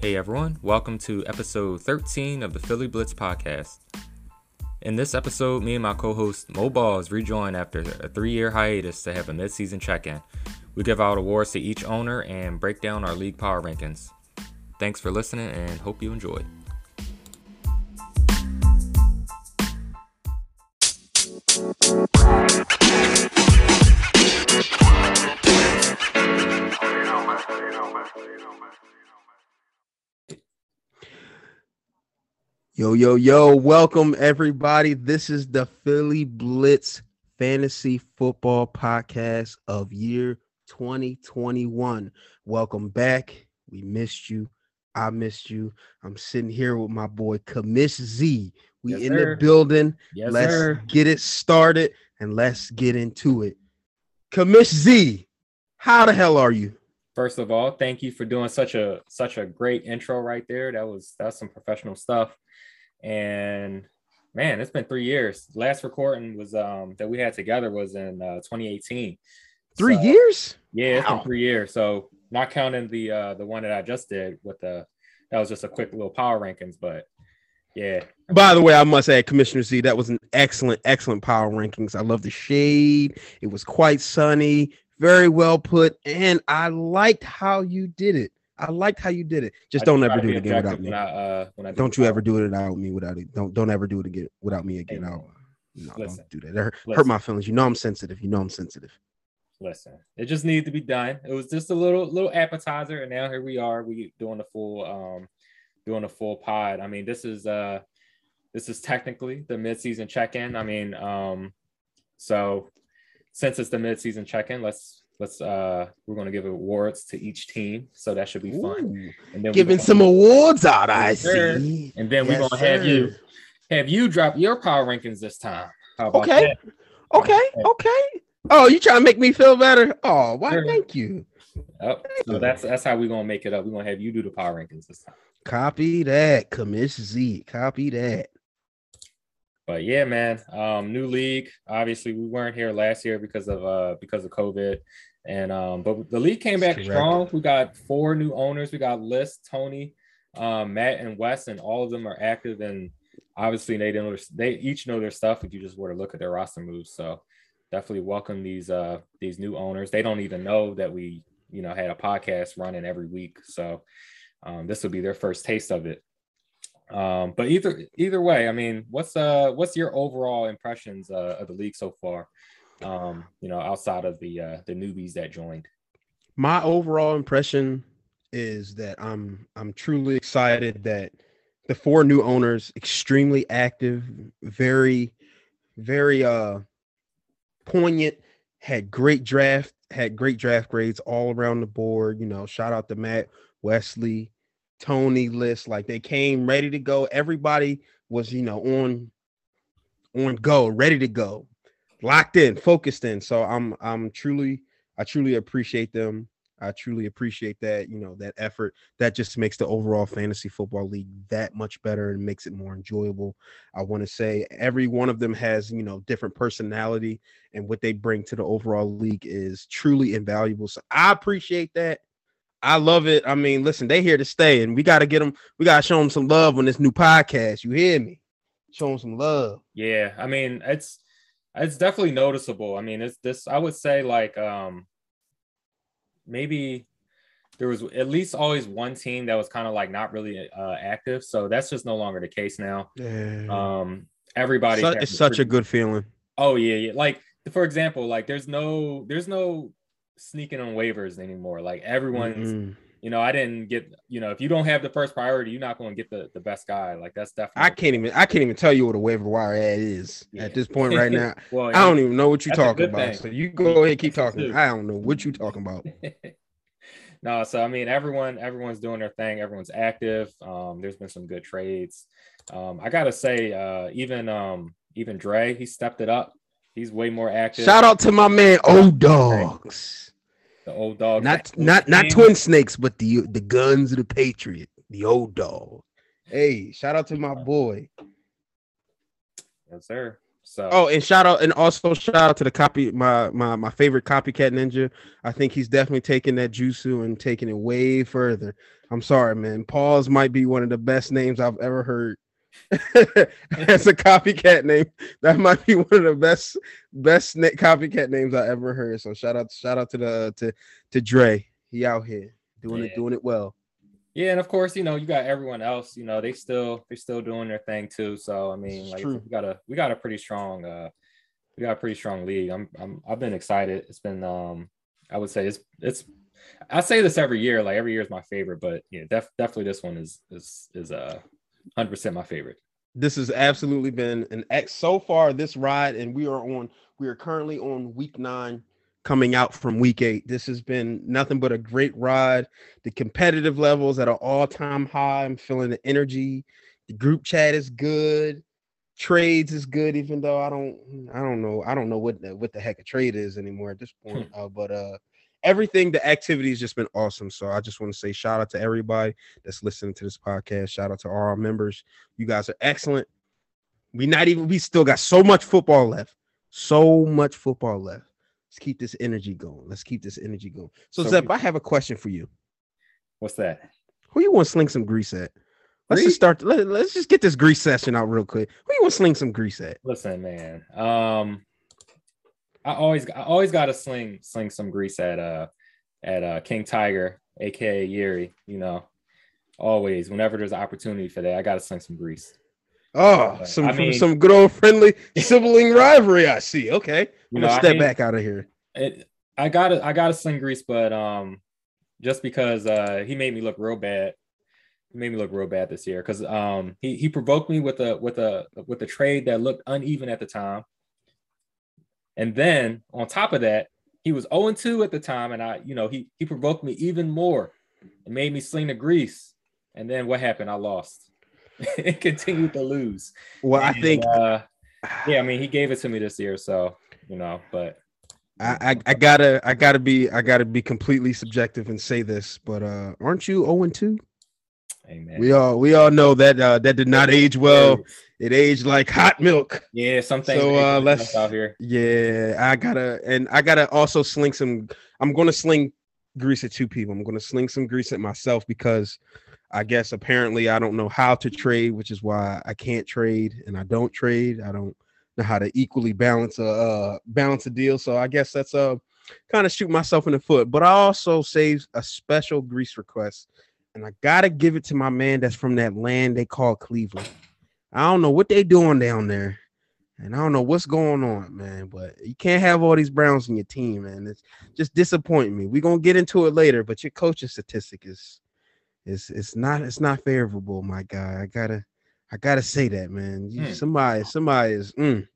Hey everyone, welcome to episode 13 of the Philly Blitz podcast. In this episode, me and my co host Mo Balls rejoin after a three year hiatus to have a mid season check in. We give out awards to each owner and break down our league power rankings. Thanks for listening and hope you enjoy. Yo, yo, yo, welcome everybody. This is the Philly Blitz Fantasy Football Podcast of year 2021. Welcome back. We missed you. I missed you. I'm sitting here with my boy Commish Z. We Yes, in sir. the building. Yes, let's sir. get it started and let's get into it. Commish Z, how the hell are you? First of all, thank you for doing such a such a great intro right there. That was that's some professional stuff. And man, it's been three years. Last recording was um that we had together was in uh 2018. Three So- years? Yeah, it's Wow. been three years. So not counting the uh the one that I just did with the that was just a quick little power rankings, but yeah. By the way, I must add, Commissioner Z, that was an excellent, excellent power rankings. I love the shade. It was quite sunny, very well put, and I liked how you did it. I liked how you did it. Just I don't ever do it again without me. I, uh, do Don't you ever do it without me without it. Don't don't ever do it again without me again. Hey, no, listen. don't do that. That hurt, hurt my feelings. You know I'm sensitive. You know I'm sensitive. listen it just needed to be done it was just a little little appetizer and now here we are we doing the full um doing a full pod i mean this is uh this is technically the mid-season check-in i mean um so since it's the mid-season check-in let's let's uh we're going to give awards to each team so that should be fun Ooh, and then Giving some awards out, I Yes, see. and then we're going to have you have you drop your power rankings this time how about Okay. that? Okay, okay. Oh, you trying to make me feel better? Oh, why? Sure. Thank you. Yep. so that's that's how we're going to make it up we're going to have you do the power rankings this time Copy that, Commish Z. Copy that. but yeah, man, um, new league. Obviously, we weren't here last year because of uh because of COVID, and um, but the league came back strong. We got four new owners. We got Liz, Tony, um, Matt, and Wes, and all of them are active. And obviously, they know their- they each know their stuff. If you just were to look at their roster moves, so definitely welcome these uh these new owners. They don't even know that we you know had a podcast running every week, so um, this will be their first taste of it. Um, but either either way, I mean, what's uh what's your overall impressions uh, of the league so far? Um, you know, outside of the uh, the newbies that joined. My overall impression is that I'm I'm truly excited that the four new owners extremely active, very, very uh poignant, had great draft, had great draft grades all around the board. You know, shout out to Matt, Wesley, Tony list. Like they came ready to go. Everybody was, you know, on on go, ready to go, locked in, focused in. So I'm I'm truly, I truly appreciate them. I truly appreciate that, you know, that effort. That just makes the overall fantasy football league that much better and makes it more enjoyable. I want to say every one of them has, you know, different personality and what they bring to the overall league is truly invaluable. So I appreciate that. I love it. I mean, listen, they here to stay, and we got to get them. We got to show them some love on this new podcast. You hear me? Show them some love. Yeah, I mean, it's it's definitely noticeable. I mean, it's this. I would say like um maybe there was at least always one team that was kind of like not really uh, active. So that's just no longer the case now. Um, everybody. Su- it's such a good feeling. Oh yeah, yeah. Like for example, like there's no there's no sneaking on waivers anymore. Like everyone's, Mm-mm. You know, I didn't get, you know, if you don't have the first priority, you're not going to get the the best guy. Like that's definitely. I can't even. I can't even tell you what a waiver wire ad is Yeah. at this point right now. well, I don't even know what you're talking about. thing. So you go ahead, keep talking. I don't know what you're talking about. no, so I mean, everyone, everyone's doing their thing. Everyone's active. Um, there's been some good trades. Um, I gotta say, uh, even um, even Dre, he stepped it up. He's way more active. Shout out to my man, O Dogs. The old dog. Not not not twin snakes, but the the guns of the Patriot, the old dog. Hey, shout out to my boy. Yes, sir. So Oh, and shout out and also shout out to the copy my my my favorite copycat ninja. I think he's definitely taking that jutsu and taking it way further. I'm sorry, man. Paul's might be one of the best names I've ever heard. As a copycat name, that might be one of the best best copycat names I ever heard. So shout out shout out to the to to Dre. He out here doing it doing it well. yeah, and of course, you know, you got everyone else, you know, they still they're still doing their thing too. So I mean, It's like true. we got a we got a pretty strong uh we got a pretty strong league. I'm I'm I've been excited. It's been um I would say it's it's I say this every year, like every year is my favorite, but yeah, def, definitely this one is is is uh 100% my favorite. this has absolutely been an X so far this ride, and we are on we are currently on week nine, coming out from week eight. This has been nothing but a great ride. The competitive levels at an all-time high. I'm feeling the energy. The group chat is good. Trades is good, even though I don't I don't know I don't know what the, what the heck a trade is anymore at this point. uh, but uh everything the activity has just been awesome. So I just want to say shout out to everybody that's listening to this podcast. Shout out to all our members. You guys are excellent. We not even we still got so much football left. So much football left. Let's keep this energy going. Let's keep this energy going. So, So Zep, we- I have a question for you. What's that? Who you want to sling some grease at? Let's just start. Let, let's just get this grease session out real quick. Who you want to sling some grease at? Listen, man. Um, I always, I always got to sling, sling some grease at uh, at uh, King Tiger, aka Yuri. You know, always. Whenever there's an opportunity for that, I got to sling some grease. Oh, But, some I mean- some good old friendly sibling rivalry. I see. Okay, I'm know, gonna I step hate- back out of here. It, I gotta, I gotta sling grease, but um, just because uh, he made me look real bad. He made me look real bad this year because um, he he provoked me with a with a with a trade that looked uneven at the time. And then on top of that, he was 0 2 at the time. And I, you know, he he provoked me even more and made me sling the grease. And then what happened? I lost. it continued to lose. Well, I think uh, yeah, I mean, he gave it to me this year, so you know, but I, I I gotta I gotta be I gotta be completely subjective and say this, but uh aren't you 0 and 2? hey man. We all we all know that uh that did not age well. It aged like hot milk. yeah, something. So, uh, let's- out here. Yeah, I gotta and I gotta also sling some. I'm gonna sling grease at two people. I'm gonna sling some grease at myself because I guess apparently I don't know how to trade, which is why I can't trade and I don't trade. I don't know how to equally balance a uh, balance a deal. So I guess that's uh kind of shoot myself in the foot. But I also saved a special grease request, and I gotta give it to my man that's from that land they call Cleveland. I don't know what they doing down there. And I don't know what's going on, man, but you can't have all these Browns in your team, man. It's just disappointing me. We're gonna get into it later, but your coaching statistic is is it's not it's not favorable, my guy. I gotta I gotta say that, man. You- Hmm. Somebody, somebody is mm,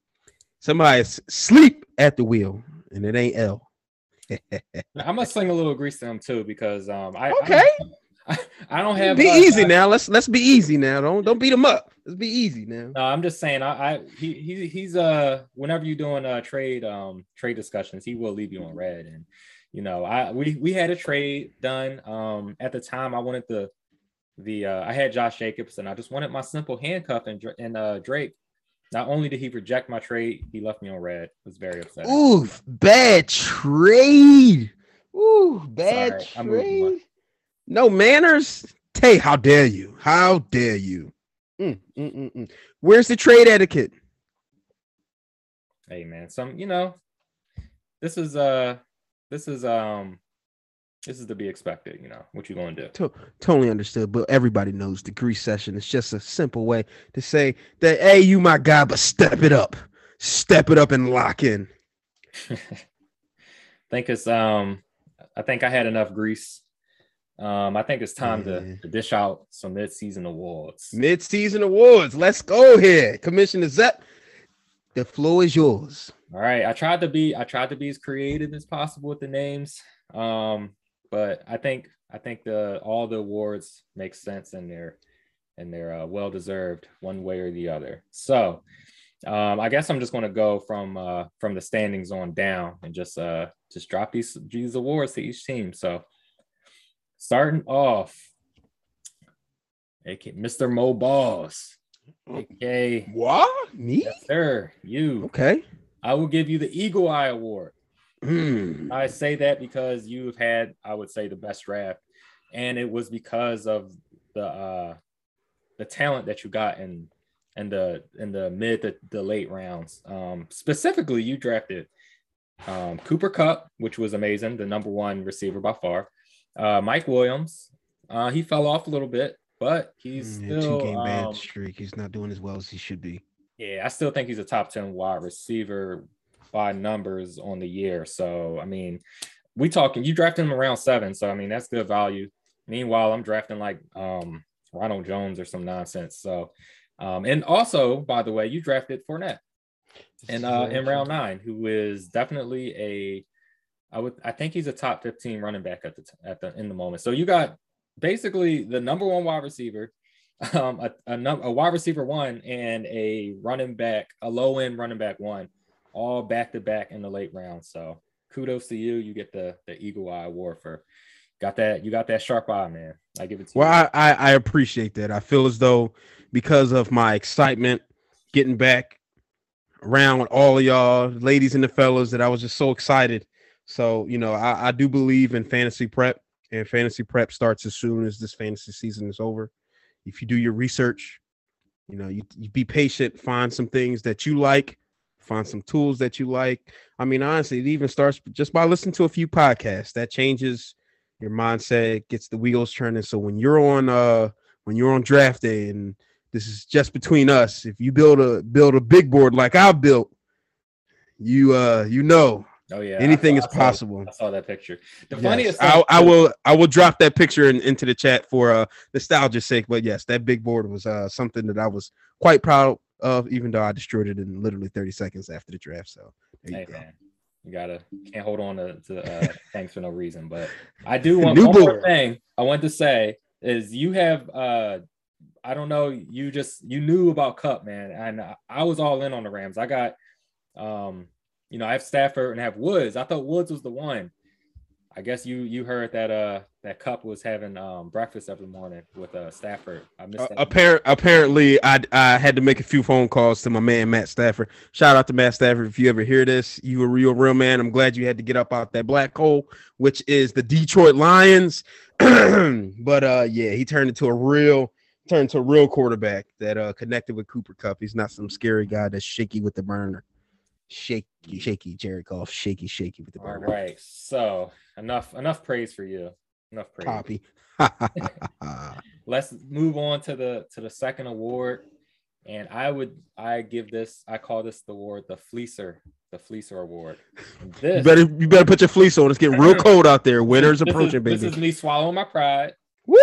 somebody is sleep at the wheel, and it ain't L. I'm gonna sling a little grease to him too because um I Okay. I, I don't have be uh, easy I- now. Let's let's be easy now. Don't don't beat him up. Let's be easy now. No, I'm just saying. I, I he, he he's uh whenever you're doing uh trade um trade discussions, he will leave you on red. And you know, I we we had a trade done. Um, at the time, I wanted the the uh, I had Josh Jacobs, and I just wanted my simple handcuff and and uh Drake. Not only did he reject my trade, he left me on red. It was very upset. Ooh, bad trade. Ooh, bad Sorry, I'm moving on. trade. No manners. Tay, how dare you? How dare you? Mm, mm, mm, mm. Where's the trade etiquette? Hey man, some you know, this is uh this is um this is to be expected. You know what you gonna do. To- totally understood, but everybody knows the grease session is just a simple way to say that, hey, you my guy, but step it up. Step it up and lock in. I think it's um I think I had enough grease. Um, I think it's time Yeah. to, to dish out some mid-season awards. Mid-season awards. Let's go here. Commissioner Zepp, the floor is yours. All right. I tried to be I tried to be as creative as possible with the names. Um, but I think I think the all the awards make sense and they're and they're uh, well deserved one way or the other. So um, I guess I'm just gonna go from uh from the standings on down and just uh just drop these these awards to each team. So starting off, aka Mr. Mo Balls. Okay. What? Me? Yes, sir. You. Okay. I will give you the Eagle Eye Award. Hmm. I say that because you've had, I would say, the best draft, and it was because of the uh the talent that you got in in the in the mid to the late rounds. Um, specifically, you drafted um, Cooper Kupp, which was amazing, the number one receiver by far. Uh, Mike Williams, uh, he fell off a little bit, but he's Mm, still two game um, bad streak. He's not doing as well as he should be. yeah, I still think he's a top 10 wide receiver by numbers on the year. So, I mean, we talking, you drafted him around seven. So, I mean, that's good value. Meanwhile, I'm drafting like um, Ronald Jones or some nonsense. So, um, and also, by the way, you drafted Fournette in, uh, in round nine, who is definitely a, I would, I think he's a top 15 running back at the, t- at the, in the moment. So you got basically the number one wide receiver, um, a, a, num- a wide receiver one and a running back, a low end running back one, all back to back in the late round. So kudos to you. You get the the Eagle Eye Award for got that. You got that sharp eye, man. I give it to Well, you. I, I I appreciate that. I feel as though because of my excitement getting back around with all of y'all, ladies and the fellas, that I was just so excited. So you know, I, I do believe in fantasy prep, and fantasy prep starts as soon as this fantasy season is over. If you do your research, you know, you, you be patient, find some things that you like, find some tools that you like. I mean, honestly, it even starts just by listening to a few podcasts. That changes your mindset, gets the wheels turning. So when you're on uh when you're on draft day and this is just between us, if you build a build a big board like I built, you uh you know oh yeah, anything saw- is I saw- possible. I saw that picture. The Yes, funniest, I, thing- I will I will drop that picture in, into the chat for uh nostalgia's sake. But yes, that big board was uh something that I was quite proud of, even though I destroyed it in literally 30 seconds after the draft. So there you Hey go. man, you gotta can't hold on to, to uh, things for no reason. But I do want New one more thing I want to say is you have uh I don't know, you just you knew about Kupp, man, and I, I was all in on the Rams. I got um you know I have Stafford and I have Woods. I thought Woods was the one. I guess you you heard that uh that Kupp was having um breakfast every morning with uh Stafford. I missed Uh, that. appar- apparently, I I had to make a few phone calls to my man Matt Stafford. Shout out to Matt Stafford. If you ever hear this, you a real real man. I'm glad you had to get up out that black hole, which is the Detroit Lions. but uh, yeah, he turned into a real turned to a real quarterback that uh connected with Cooper Kupp. He's not some scary guy that's shaky with the burner. Shaky, shaky, Jared Goff, shaky, shaky with the All burner. right, so enough enough praise for you. Enough praise. Copy. let's move on to the to the second award and i would i give this i call this the award the fleecer the fleecer award And you better you better put your fleece on. It's getting real cold out there. Winter's this is- approaching, this is me swallowing my pride Woo!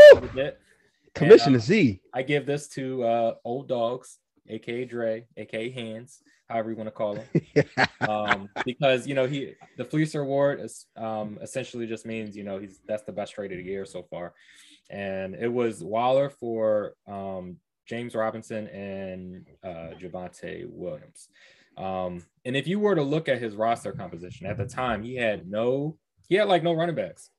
Commissioner uh, Z. i give this to uh old dogs aka dre aka hands however you want to call him um because you know he the fleecer award is um essentially just means you know he's that's the best trade of the year so far. And it was waller for um james robinson and uh javonte williams. Um and if you were to look at his roster composition at the time he had no he had like no running backs.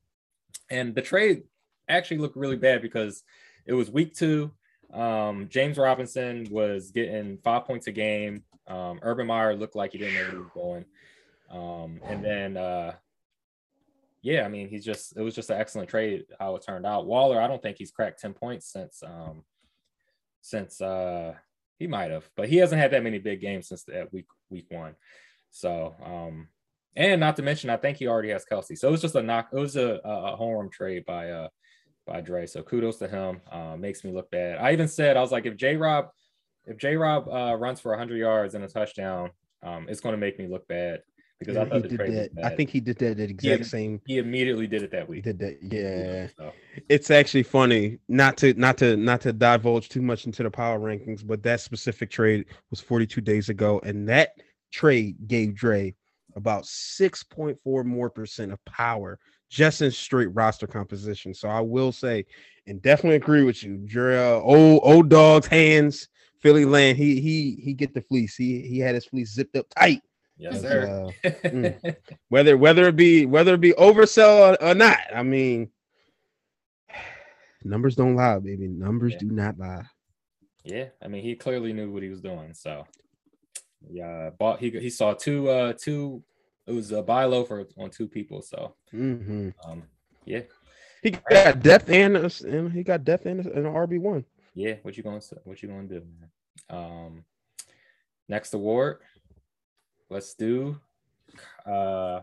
And the trade actually looked really bad because it was week two. Um, James Robinson was getting five points a game. Um, Urban Meyer looked like he didn't know where he was going. Um, and then, uh, yeah, I mean, he's just, it was just an excellent trade how it turned out. Waller, I don't think he's cracked 10 points since, um, since, uh, he might have, but he hasn't had that many big games since that week, week one. So, um, and not to mention, I think he already has Kelce. So it was just a knock, it was a, a home run trade by, uh, by Dre. So kudos to him. Uh, makes me look bad. I even said I was like, if J Rob, if J Rob uh, runs for 100 yards and a touchdown, um, it's going to make me look bad because I Yeah, he thought the did trade was that. bad. I think he did that the exact Yeah. same. he immediately did it that He week. did that. Yeah. So, It's actually funny not to not to not to divulge too much into the power rankings, but that specific trade was 42 days ago, and that trade gave Dre about 6.4 more percent of power just in straight roster composition. So I will say, and definitely agree with you, Dre. uh, old old dog's hands, Philly land. He he he get the fleece. He he had his fleece zipped up tight. yes, sir. uh, mm. whether whether it be whether it be oversell or, or not. I mean, numbers don't lie, baby. Numbers Yeah. do not lie. Yeah, I mean, he clearly knew what he was doing. So, yeah, bought he he saw two uh two it was a buy low for on two people. So, Mm-hmm. um, yeah, He got depth and, a- and he got depth and, a- and an RB one. Yeah. What you going to what you going to do? Man? Um, next award, let's do uh,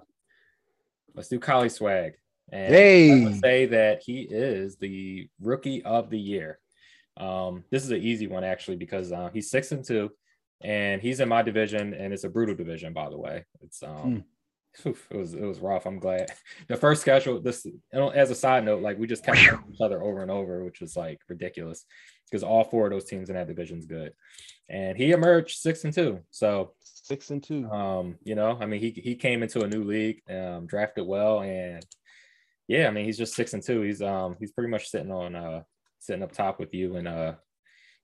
let's do Cali Swag. And I would say that he is the rookie of the year. Um, this is an easy one actually because uh, he's six and two, and he's in my division, and it's a brutal division, by the way. It's um, oof, it was it was rough. I'm glad the first schedule. This as a side note, like we just kept each other over and over, which was like ridiculous because all four of those teams in that division's good, and he emerged six and two. So six and two. um, you know, I mean, he he came into a new league, um, drafted well, and yeah, I mean, he's just six and two. He's um he's pretty much sitting on uh sitting up top with you and uh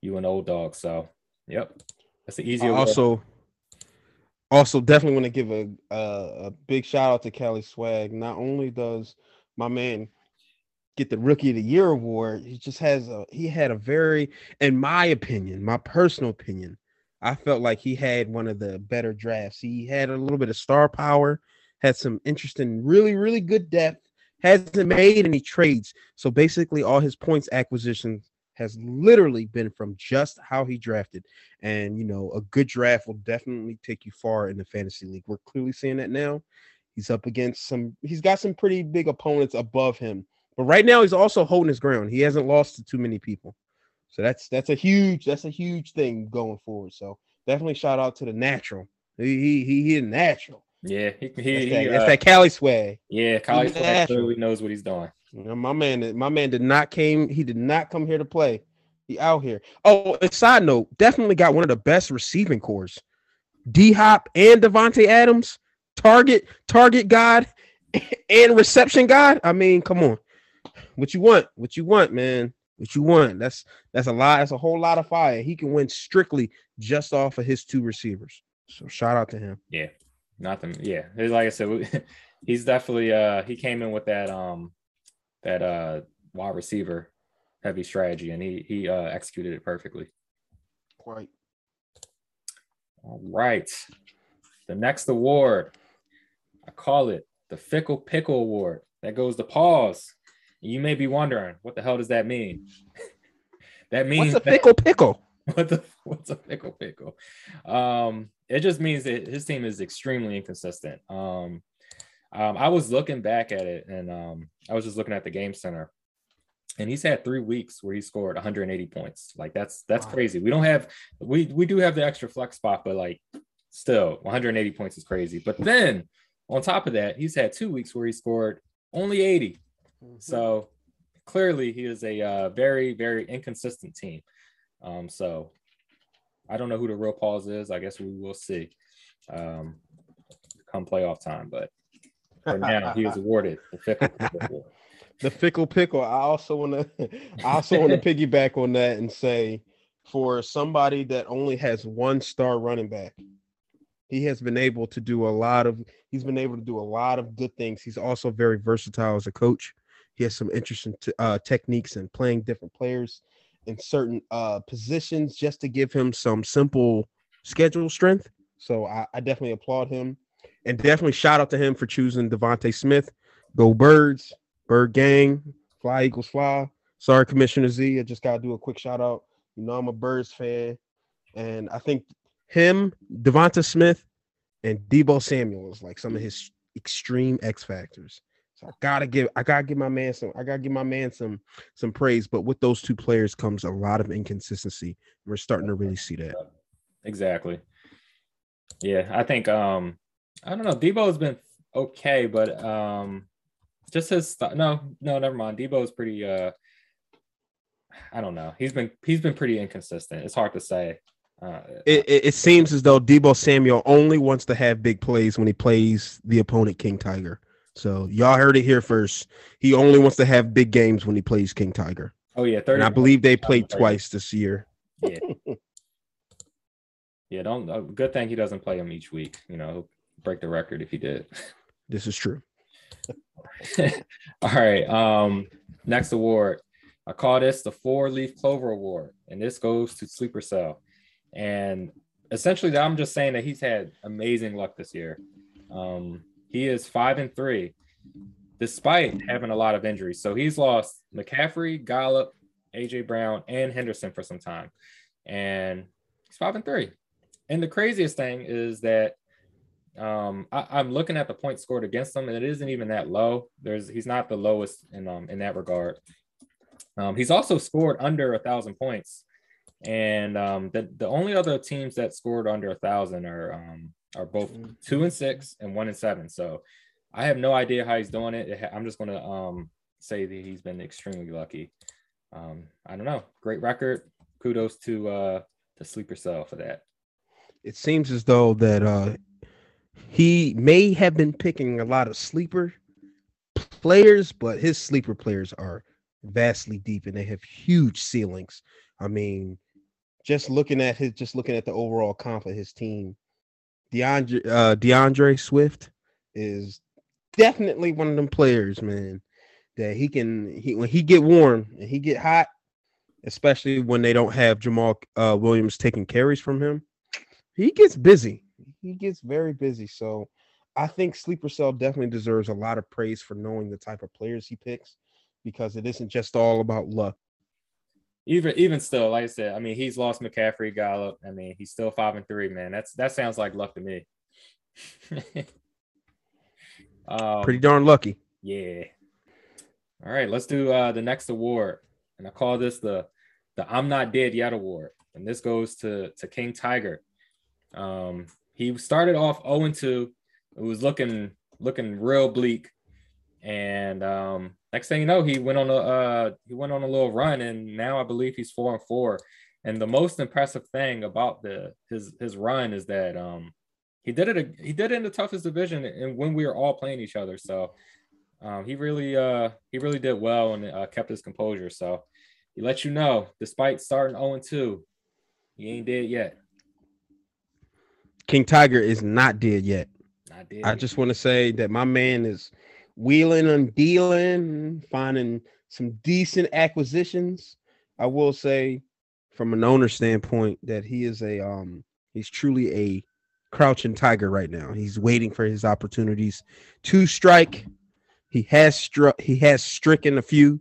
you and old dog. So yep, that's the easy. Also. award. Also, definitely want to give a, a a big shout out to Cali Swag. Not only does my man get the Rookie of the Year award, he just has a he had a very, in my opinion, my personal opinion, I felt like he had one of the better drafts. He had a little bit of star power, had some interesting, really, really good depth. Hasn't made any trades, so basically all his points acquisitions has literally been from just how he drafted. And you know, a good draft will definitely take you far in the fantasy league. We're clearly seeing that now. He's up against some, he's got some pretty big opponents above him. But right now, he's also holding his ground. He hasn't lost to too many people. So that's that's a huge, that's a huge thing going forward. So definitely shout out to the natural. He he he, he natural. yeah, he, he, That's, he, that, that's uh, that Cali swag. yeah, Cali natural. clearly knows what he's doing. My man, my man did not came. He did not come here to play. He out here. Oh, and side note, definitely got one of the best receiving cores. D Hop and Davante Adams, target, target god, and reception god. I mean, come on. What you want? What you want, man? What you want? That's that's a lot. That's a whole lot of fire. He can win strictly just off of his two receivers. So shout out to him. Yeah, nothing. Yeah, like I said, we- he's definitely uh he came in with that um that uh wide receiver heavy strategy, and he he uh executed it perfectly. Quite. All right. The next award, I call it the Fickle Pickle Award. That goes to pause. You may be wondering, what the hell does that mean? that means What's a that- fickle pickle? what the what's a pickle pickle? Um, it just means that his team is extremely inconsistent. Um, um, I was looking back at it, and um, I was just looking at the game center, and he's had three weeks where he scored 180 points. Like that's that's Wow. crazy. We don't have we we do have the extra flex spot, but like still 180 points is crazy. But then on top of that, he's had two weeks where he scored only 80. So clearly, he is a uh, very, very inconsistent team. Um, so I don't know who the real pause is. I guess we will see um, come playoff time. But now, he was awarded the fickle. Pickle the fickle pickle. I also want to, I also want to piggyback on that and say, for somebody that only has one star running back, he has been able to do a lot of. He's been able to do a lot of good things. He's also very versatile as a coach. He has some interesting t- uh, techniques in playing different players in certain uh, positions, just to give him some simple schedule strength. So I, I definitely applaud him, and definitely shout out to him for choosing DeVonta Smith. Go Birds! Bird Gang, Fly Eagles Fly. Sorry, Commissioner Z. I just gotta do a quick shout out. You know, I'm a Birds fan, and I think him, Devonta Smith, and Deebo Samuel is like some of his extreme X factors. So I gotta give, I gotta give my man some, I gotta give my man some, some praise. But with those two players comes a lot of inconsistency. We're starting to really see that. Exactly. Yeah, I think um I don't know. Deebo's been okay, but um just his st- no, no, never mind. Deebo is pretty uh I don't know. He's been he's been pretty inconsistent. It's hard to say. Uh, It, it, it seems as though Deebo Samuel only wants to have big plays when he plays the opponent King Tiger. So y'all heard it here first. He only wants to have big games when he plays King Tiger. oh yeah, 30 And I believe they played Thirty. twice this year. Yeah. yeah, don't uh, good thing he doesn't play him each week. You know, break the record if he did. This is true. All right. Um, next award. I call this the four leaf clover award, and this goes to Sleeper Cell. And essentially, I'm just saying that he's had amazing luck this year. Um, he is five and three, despite having a lot of injuries. So he's lost McCaffrey, Gallup, AJ Brown, and Henderson for some time, and he's five and three. And the craziest thing is that um, I, am looking at the points scored against him, and it isn't even that low. There's he's not the lowest in um in that regard. Um, he's also scored under a thousand points, and um, the the only other teams that scored under a thousand are um are both two and six and one and seven. So I have no idea how he's doing it. I'm just gonna um say that he's been extremely lucky. Um, I don't know. Great record. Kudos to uh to Sleeper Cell for that. It seems as though that uh he may have been picking a lot of sleeper players, but his sleeper players are vastly deep and they have huge ceilings. I mean, just looking at his, just looking at the overall comp of his team, DeAndre, uh, DeAndre Swift is definitely one of them players, man. That he can, he when he get warm and he get hot, especially when they don't have Jamaal uh, Williams taking carries from him, he gets busy he gets very busy. So I think Sleeper Cell definitely deserves a lot of praise for knowing the type of players he picks because it isn't just all about luck. Even even still, like I said, I mean he's lost McCaffrey, Gallup. I mean he's still five and three, man. That's that sounds like luck to me. um, Pretty darn lucky. Yeah. All right, let's do uh, the next award, and I call this the the I'm Not Dead Yet award, and this goes to to King Tiger. Um, he started off 0 2. It was looking looking real bleak. And um, next thing you know, he went on a uh, he went on a little run, and now I believe he's four and four. And the most impressive thing about the his his run is that um, he did it he did it in the toughest division, and when we were all playing each other. So um, he really uh, he really did well and uh, kept his composure. So he let you know, despite starting 0 and 2, he ain't dead yet. King Tiger is not dead yet. Not dead. I just want to say that my man is wheeling and dealing, finding some decent acquisitions. I will say, from an owner standpoint, that he is a um he's truly a crouching tiger right now. He's waiting for his opportunities to strike. He has struck. He has stricken a few,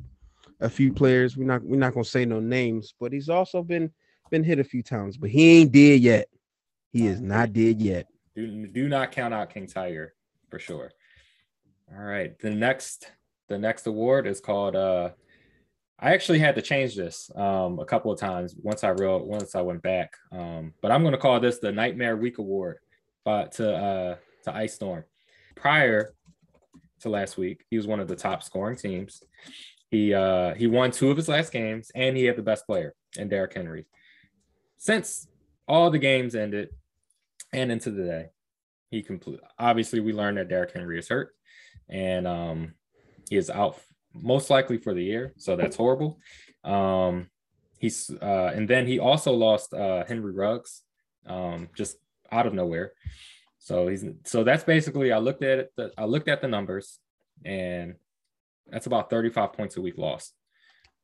a few players. We're not we're not gonna say no names, but he's also been been hit a few times. But he ain't dead yet. He is not dead yet. Do, do not count out King Tiger for sure. All right. The next the next award is called uh I actually had to change this um a couple of times once I real once I went back. Um, but I'm gonna call this the Nightmare Week Award but to uh to Ice Storm. Prior to last week, he was one of the top scoring teams. He uh he won two of his last games and he had the best player in Derrick Henry. Since all the games ended, and into the day. He complete. Obviously, we learned that Derrick Henry is hurt, and um, he is out most likely for the year. So that's horrible. Um, he's uh, and then he also lost uh, Henry Ruggs, um, just out of nowhere. So he's so that's basically I looked at it. The, I looked at the numbers, and that's about 35 points a week lost.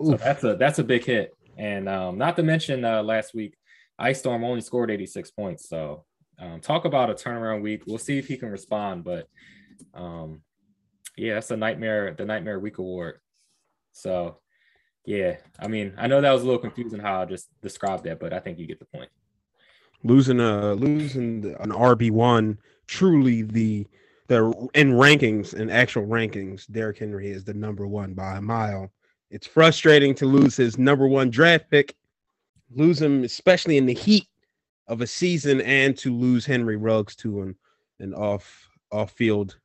So that's a that's a big hit. And um, not to mention uh, last week, Ice Storm only scored 86 points. So um, talk about a turnaround week. We'll see if he can respond, but um, yeah, that's a nightmare, the nightmare week award. So yeah, I mean, I know that was a little confusing how I just described that, but I think you get the point. Losing a losing an RB one, truly the the in rankings in actual rankings, Derrick Henry is the number one by a mile. It's frustrating to lose his number one draft pick, lose him especially in the heat of a season and to lose Henry Ruggs to an an off off field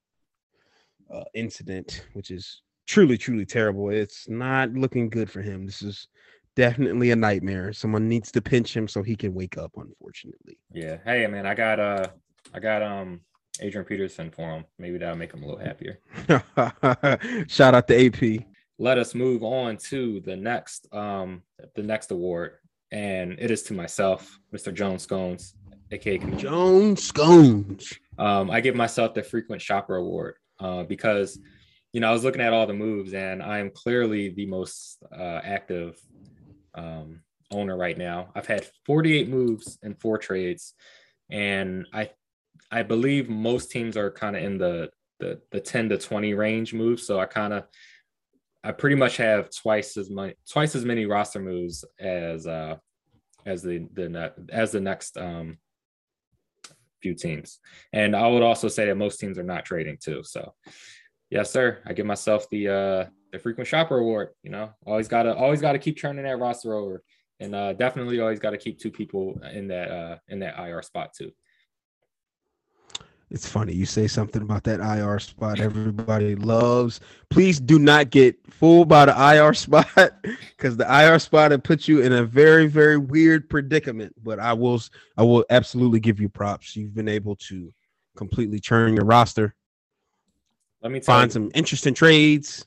uh, incident, which is truly truly terrible. It's not looking good for him. This is definitely a nightmare. Someone needs to pinch him so he can wake up. Unfortunately. Yeah. Hey man, I got uh I got um Adrian Peterson for him. Maybe that'll make him a little happier. Shout out to AP. Let us move on to the next um the next award and it is to myself, Mr. Jones Scones, aka Jones Scones. Um, I give myself the frequent shopper award uh, because you know, I was looking at all the moves, and I am clearly the most uh, active um, owner right now. I've had 48 moves and four trades, and I I believe most teams are kind of in the the the 10 to 20 range moves. So I kind of I pretty much have twice as many twice as many roster moves as uh as the the as the next um few teams. And I would also say that most teams are not trading too. So yes, sir. I give myself the uh the frequent shopper award. You know, always gotta always gotta keep turning that roster over. And uh definitely always gotta keep two people in that uh in that IR spot too. It's funny you say something about that IR spot everybody loves. Please do not get fooled by the IR spot because the IR spot will put you in a very very weird predicament. But I will I will absolutely give you props. You've been able to completely churn your roster. Let me find you. some interesting trades.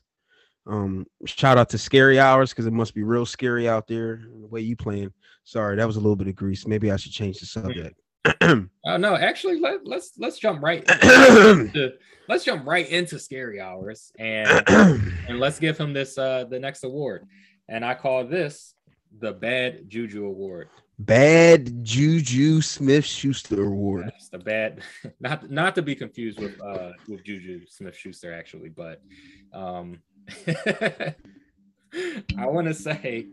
Um, shout out to Scary Hours because it must be real scary out there the way you playing. Sorry, that was a little bit of grease. Maybe I should change the subject. oh no, actually let, let's let's jump right into, let's jump right into scary hours and and let's give him this uh the next award. And I call this the bad juju award. Bad Juju Smith Schuster award. Yes, the bad not not to be confused with uh with Juju Smith Schuster actually, but um I want to say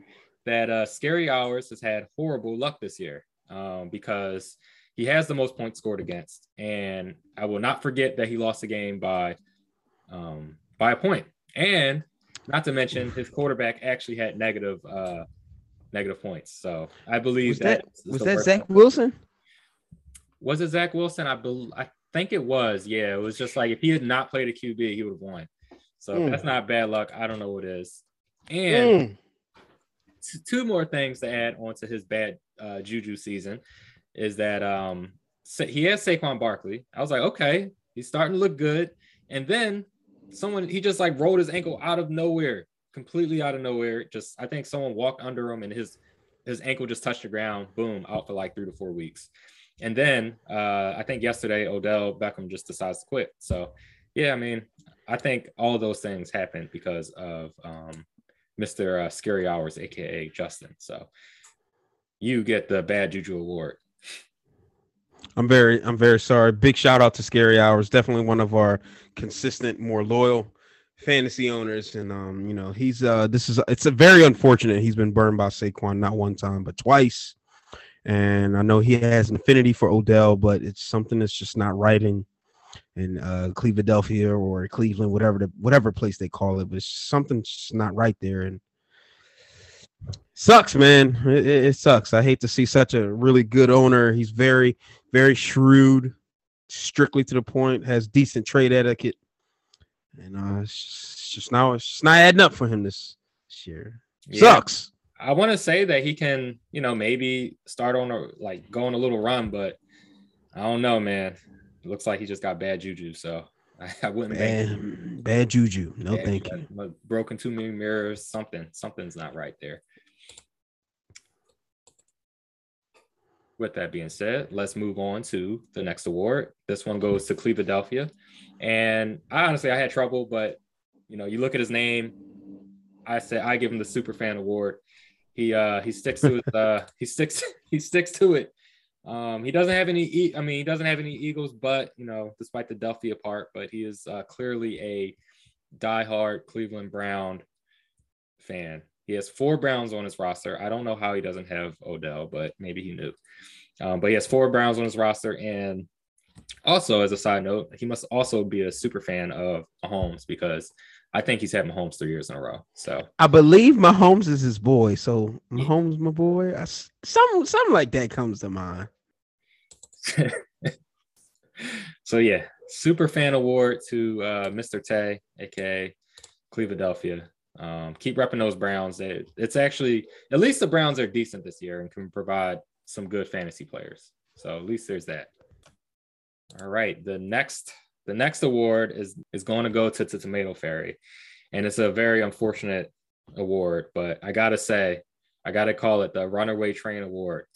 that uh Scary Hours has had horrible luck this year um, because he has the most points scored against, and I will not forget that he lost the game by um, by a point, and not to mention his quarterback actually had negative uh, negative points. So I believe was that that was that Zach Wilson. Was it Zach Wilson? I believe I think it was. Yeah, it was just like if he had not played a QB, he would have won. So mm. that's not bad luck. I don't know what it is. And mm. t- two more things to add onto his bad uh, juju season is that um he has Saquon Barkley. I was like, okay, he's starting to look good. And then someone he just like rolled his ankle out of nowhere, completely out of nowhere. Just I think someone walked under him and his his ankle just touched the ground. Boom, out for like three to four weeks. And then uh, I think yesterday Odell Beckham just decides to quit. So yeah, I mean, I think all those things happened because of um, Mr. Uh, Scary Hours, aka Justin. So you get the bad juju award. I'm very, I'm very sorry. Big shout out to Scary Hours. Definitely one of our consistent, more loyal fantasy owners. And um, you know, he's uh this is it's a very unfortunate he's been burned by Saquon not one time, but twice. And I know he has an affinity for Odell, but it's something that's just not right in in uh Clevelandia or Cleveland, whatever the whatever place they call it, but it's something just not right there. And sucks, man. It, it, sucks. I hate to see such a really good owner. He's very, very shrewd, strictly to the point, has decent trade etiquette, and uh, it's just, just now it's just not adding up for him this, this year. Yeah. Sucks. I want to say that he can, you know, maybe start on a like go on a little run, but I don't know, man. It looks like he just got bad juju, so I, I wouldn't. Bad, bad juju. No, thank you. Broken too many mirrors. Something, something's not right there. With that being said, let's move on to the next award. This one goes to Clevelandia. And I honestly I had trouble, but you know, you look at his name, I said I give him the super fan award. He uh he sticks to his uh he sticks he sticks to it. Um he doesn't have any I mean he doesn't have any Eagles, but you know, despite the Delphia part, but he is uh, clearly a diehard Cleveland Brown fan. He has four Browns on his roster. I don't know how he doesn't have Odell, but maybe he knew. Um, but he has four Browns on his roster. And also, as a side note, he must also be a super fan of Mahomes because I think he's had Mahomes three years in a row. So I believe Mahomes is his boy. So Mahomes, my boy, I, some something like that comes to mind. so yeah, super fan award to uh, Mr. Tay, aka Clevelandia. Um, keep repping those Browns. it's actually at least the Browns are decent this year and can provide some good fantasy players. So at least there's that. All right, the next the next award is is going to go to, to Tomato Fairy, and it's a very unfortunate award, but I gotta say, I gotta call it the Runaway Train Award.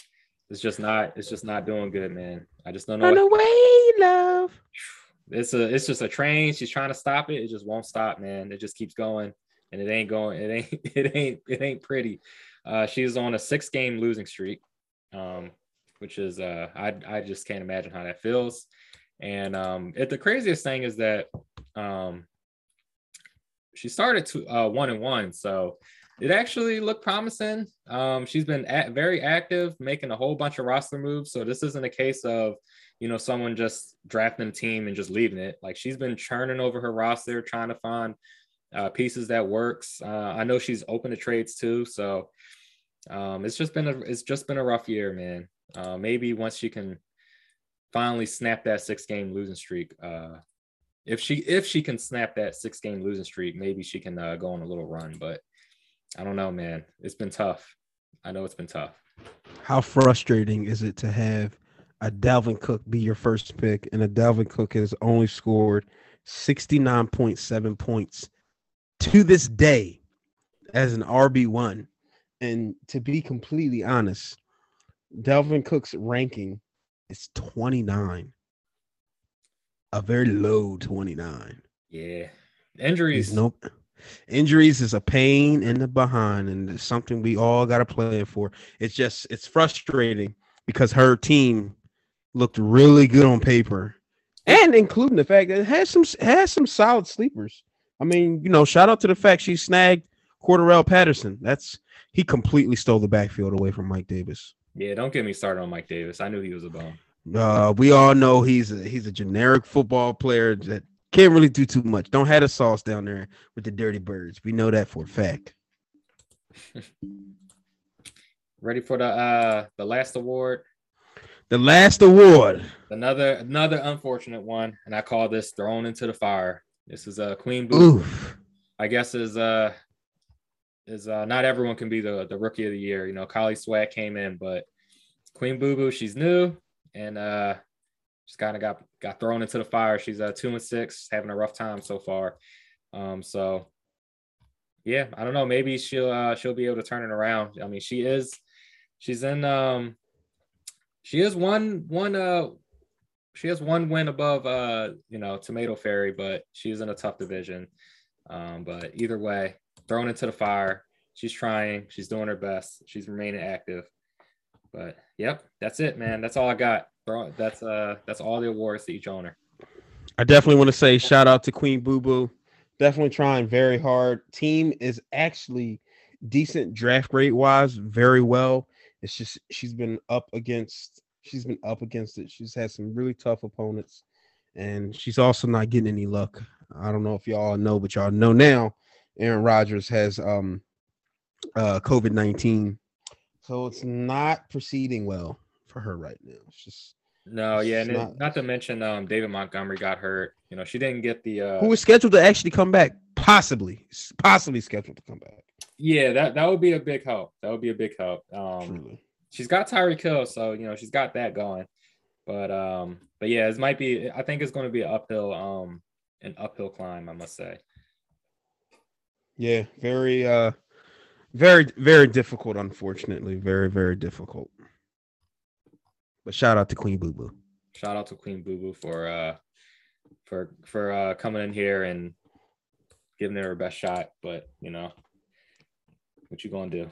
It's just not it's just not doing good, man. I just don't know. Runaway what... love. it's a it's just a train. She's trying to stop it. It just won't stop, man. It just keeps going, and it ain't going. It ain't it ain't it ain't pretty. Uh, she's on a six game losing streak, um, which is uh, I I just can't imagine how that feels. And um, it, the craziest thing is that um, she started to uh, one and one, so it actually looked promising. Um, she's been at, very active, making a whole bunch of roster moves. So this isn't a case of you know someone just drafting a team and just leaving it. Like she's been churning over her roster, trying to find uh, pieces that works. Uh, I know she's open to trades too, so um, it's just been a it's just been a rough year, man. Uh, maybe once she can finally snap that six game losing streak. Uh, if she if she can snap that six game losing streak, maybe she can uh, go on a little run. But I don't know, man. It's been tough. I know it's been tough. How frustrating is it to have a Dalvin Cook be your first pick, and a Dalvin Cook has only scored sixty nine point seven points to this day as an RB one. And to be completely honest, Dalvin Cook's ranking is 29. A very low 29. Yeah. Injuries. Nope. Injuries is a pain in the behind, and it's something we all got to play for. It's just it's frustrating because her team looked really good on paper, and including the fact that it has some has some solid sleepers. I mean, you know, shout out to the fact she snagged Cordarrelle Patterson. That's he completely stole the backfield away from Mike Davis. Yeah, don't get me started on Mike Davis. I knew he was a bum. Uh, we all know he's a, he's a generic football player that can't really do too much. Don't have the sauce down there with the dirty birds. We know that for a fact. Ready for the uh the last award? The last award. Another another unfortunate one, and I call this thrown into the fire. This is a uh, Queen Boo. I guess is uh is uh, not everyone can be the, the rookie of the year. You know, Kylie Sweat came in, but Queen Boo Boo, she's new and uh, just kind of got got thrown into the fire. She's uh, two and six, having a rough time so far. Um, so yeah, I don't know. Maybe she'll uh, she'll be able to turn it around. I mean, she is she's in um she is one one uh she has one win above uh you know Tomato Fairy, but she's in a tough division. Um, but either way, thrown into the fire. She's trying. She's doing her best. She's remaining active. But yep, that's it, man. That's all I got. That's uh that's all the awards to each owner. I definitely want to say shout out to Queen Boo Boo. Definitely trying very hard. Team is actually decent draft grade wise, very well. It's just she's been up against she's been up against it. She's had some really tough opponents, and she's also not getting any luck. I don't know if y'all know, but y'all know now Aaron Rodgers has um uh COVID nineteen, so it's not proceeding well for her right now. It's just no, yeah, and not, not, to mention um David Montgomery got hurt. You know, she didn't get the uh who was scheduled to actually come back, possibly, possibly scheduled to come back. Yeah, that that would be a big help. That would be a big help. Um, Truly. She's got Tyreek Hill, so you know she's got that going. But um, but yeah, it might be. I think it's going to be an uphill um an uphill climb. I must say. Yeah, very uh very very difficult unfortunately. Very very difficult. But shout out to Queen Boo Boo. Shout out to Queen Boo Boo for uh for for uh coming in here and giving it her best shot, but you know, what you gonna do?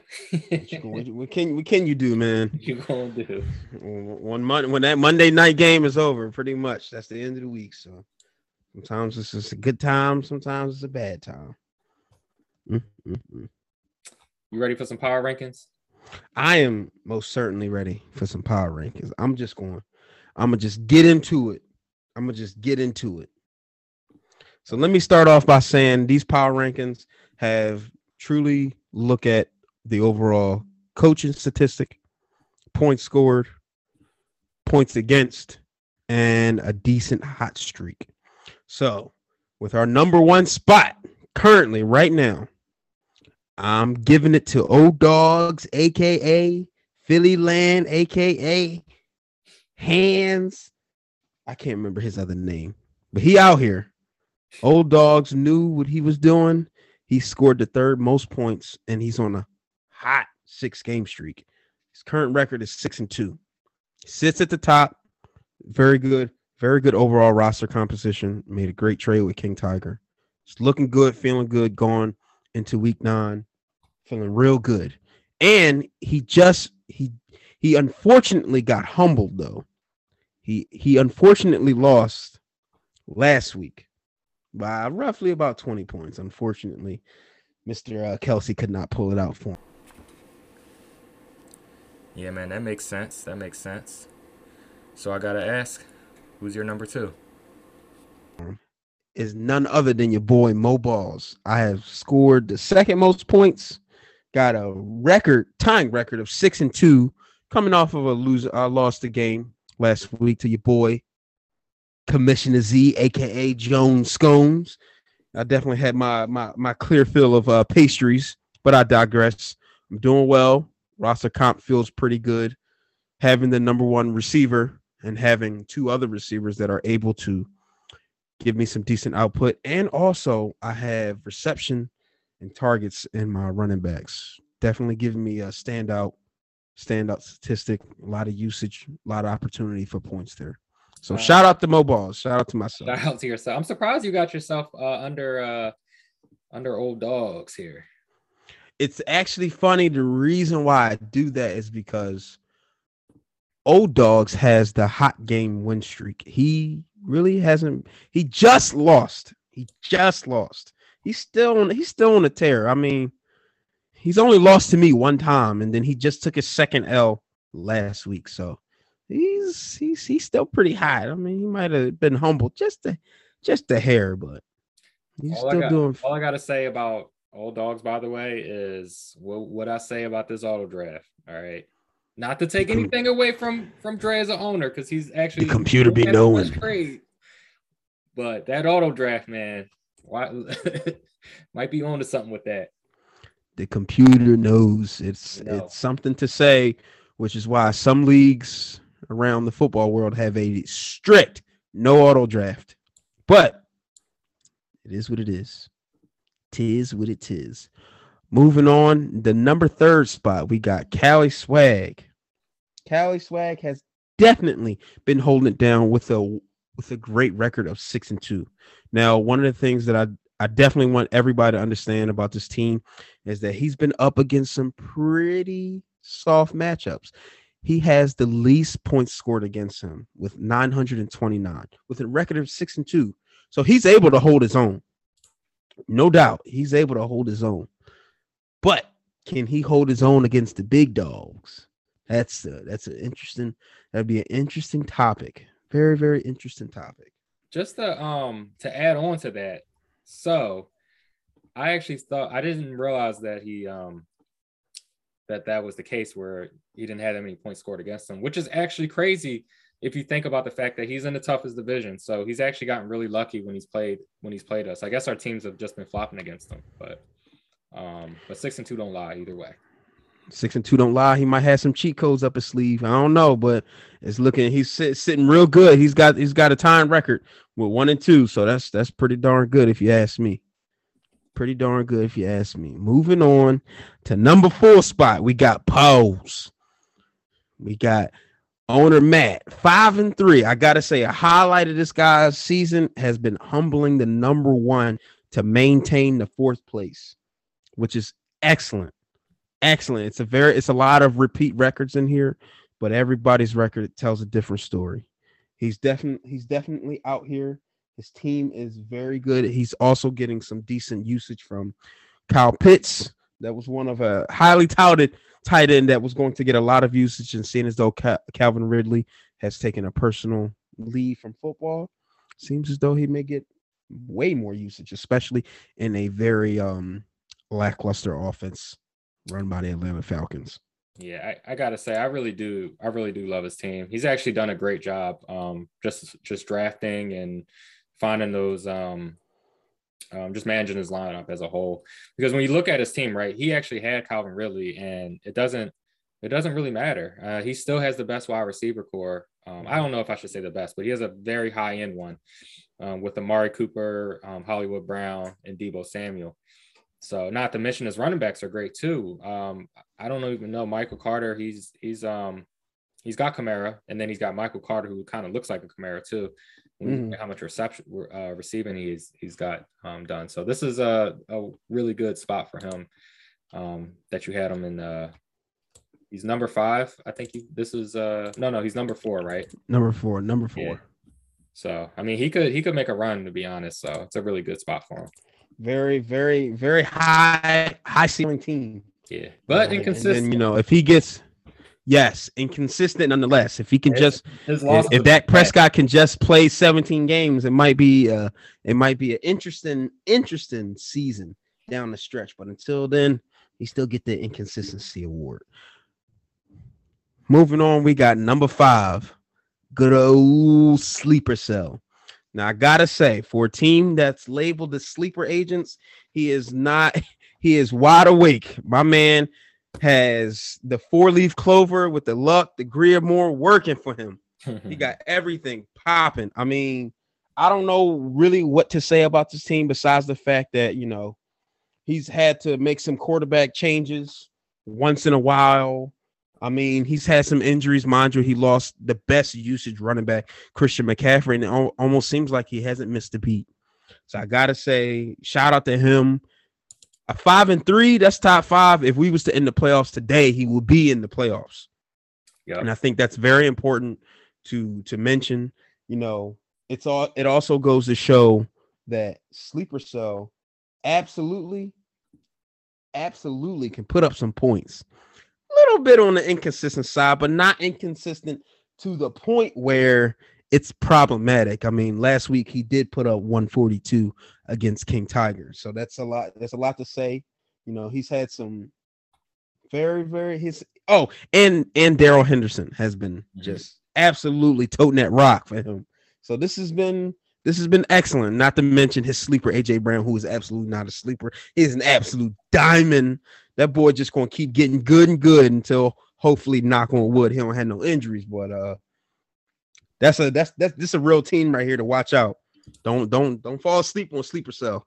what, you, what, what, can what can you do, man? What you gonna do? One month when that Monday night game is over, pretty much that's the end of the week. So sometimes it's just a good time, sometimes it's a bad time. You ready for some power rankings? I am most certainly ready for some power rankings. I'm just going, I'm gonna just get into it. I'm gonna just get into it. So let me start off by saying these power rankings have truly look at the overall coaching statistic, points scored, points against, and a decent hot streak. So, with our number one spot currently right now, I'm giving it to Old Dogs, aka Philly Land, aka Hands. I can't remember his other name, but he out here. Old Dogs knew what he was doing. He scored the third most points, and he's on a hot six game streak. His current record is six and two. Sits at the top. Very good. very good overall roster composition. Made a great trade with King Tiger. It's looking good, feeling good, going into week nine, feeling real good. And he just he he unfortunately got humbled though. He he unfortunately lost last week by roughly about 20 points. Unfortunately, Mr. Uh, Kelce could not pull it out for him. Yeah, man, that makes sense. That makes sense. So I gotta ask, who's your number two? Is none other than your boy Mo Balls. I have scored the second most points, got a record tying record of six and two, coming off of a lose. I lost the game last week to your boy Commissioner Z, aka Jones Scones. I definitely had my my my clear fill of uh, pastries, but I digress. I'm doing well. Roster comp feels pretty good. Having the number one receiver and having two other receivers that are able to give me some decent output, and also I have reception and targets in my running backs. Definitely giving me a standout standout statistic. A lot of usage, a lot of opportunity for points there. So uh, shout out to Mobile. Shout out to myself. Shout out to yourself. I'm surprised you got yourself uh, under uh, under old dogs here. It's actually funny. The reason why I do that is because old dogs has the hot game win streak. He really hasn't. He just lost. He just lost. He's still on. He's still on a tear. I mean, he's only lost to me one time, and then he just took his second L last week. So he's he's he's still pretty hot. I mean, he might have been humble just a just a hair, but he's all still got, doing. All I got to say about old dogs, by the way, is what what I say about this auto draft. All right, not to take anything away from from Dre as an owner because he's actually the computer be knowing. Great, but that auto draft, man, why might be on to something with that. The computer knows it's it's something to say, which is why some leagues around the football world have a strict no auto draft. But it is what it is. Tis what it is. Moving on, the number third spot, we got Cali Swag. Cali Swag has definitely been holding it down with a with a great record of six and two. Now, one of the things that I I definitely want everybody to understand about this team is that he's been up against some pretty soft matchups he has the least points scored against him with 929 with a record of 6 and 2 so he's able to hold his own. No doubt he's able to hold his own. But can he hold his own against the big dogs? That's uh, that's an interesting that'd be an interesting topic. Very very interesting topic. Just to um to add on to that so i actually thought i didn't realize that he um that that was the case where he didn't have that many points scored against him, which is actually crazy if you think about the fact that he's in the toughest division. So he's actually gotten really lucky when he's played when he's played us. I guess our teams have just been flopping against him, but um, but six and two don't lie either way. Six and two don't lie. He might have some cheat codes up his sleeve. I don't know, but it's looking he's sit, sitting real good. He's got he's got a time record with one and two, so that's that's pretty darn good if you ask me pretty darn good if you ask me. Moving on to number four spot, we got Pose. We got owner Matt, five and three. I gotta say, a highlight of this guy's season has been humbling the number one to maintain the fourth place, which is excellent. Excellent. It's a very it's a lot of repeat records in here, but everybody's record tells a different story. He's definitely he's definitely out here his team is very good. He's also getting some decent usage from Kyle Pitts. That was one of a highly touted tight end that was going to get a lot of usage. And seeing as though Calvin Ridley has taken a personal leave from football, seems as though he may get way more usage, especially in a very um, lackluster offense run by the Atlanta Falcons. Yeah, I, I, gotta say, I really do. I really do love his team. He's actually done a great job, um, just just drafting and finding those um, um, just managing his lineup as a whole. Because when you look at his team, right, he actually had Calvin Ridley, and it doesn't it doesn't really matter. Uh, he still has the best wide receiver core. Um, I don't know if I should say the best, but he has a very high end one um, with Amari Cooper, um, Hollywood Brown, and Deebo Samuel. So not to mention his running backs are great too. Um, I don't even know Michael Carter. He's he's um he's got Kamara, and then he's got Michael Carter, who kind of looks like a Kamara too. Mhm. How much reception uh, receiving he's he's got um, done. So this is a, a really good spot for him. Um, that you had him in. Uh, he's number five. I think he, this is uh no no he's number four right. Number four, number four. Yeah. So I mean he could he could make a run to be honest. So it's a really good spot for him. Very, very, very high, high ceiling team. Yeah, but And- and inconsistent. then, you know, if he gets yes, inconsistent nonetheless. If he can just if, Dak. Prescott can just play 17 games, it might be uh it might be an interesting, interesting season down the stretch. But until then, he still get the inconsistency award. Moving on, we got number five, good old sleeper cell. Now I gotta say, for a team that's labeled the sleeper agents, he is not. He is wide awake. My man has the four leaf clover with the luck, the Greer more working for him. He got everything popping. I mean, I don't know really what to say about this team besides the fact that you know he's had to make some quarterback changes once in a while. I mean, he's had some injuries, mind you. He lost the best usage running back, Christian McCaffrey, and it almost seems like he hasn't missed a beat. So I gotta say, shout out to him. A five and three, that's top five. If we was to end the playoffs today, he will be in the playoffs. Yep. And I think that's very important to to mention. You know, it's all it also goes to show that sleeper cell absolutely, absolutely can put up some points. A little bit on the inconsistent side, but not inconsistent to the point where it's problematic. I mean, last week he did put up 142 against King Tiger. So that's a lot. That's a lot to say. You know, he's had some very, very his oh, and and Darrell Henderson has been Mhm. just absolutely toting that rock for him. So this has been this has been excellent. Not to mention his sleeper AJ Brown, who is absolutely not a sleeper. He's an absolute diamond. That boy just gonna keep getting good and good until hopefully, knock on wood, he don't have no injuries. But uh, that's a that's that's this a real team right here to watch out. Don't don't don't fall asleep on sleeper cell.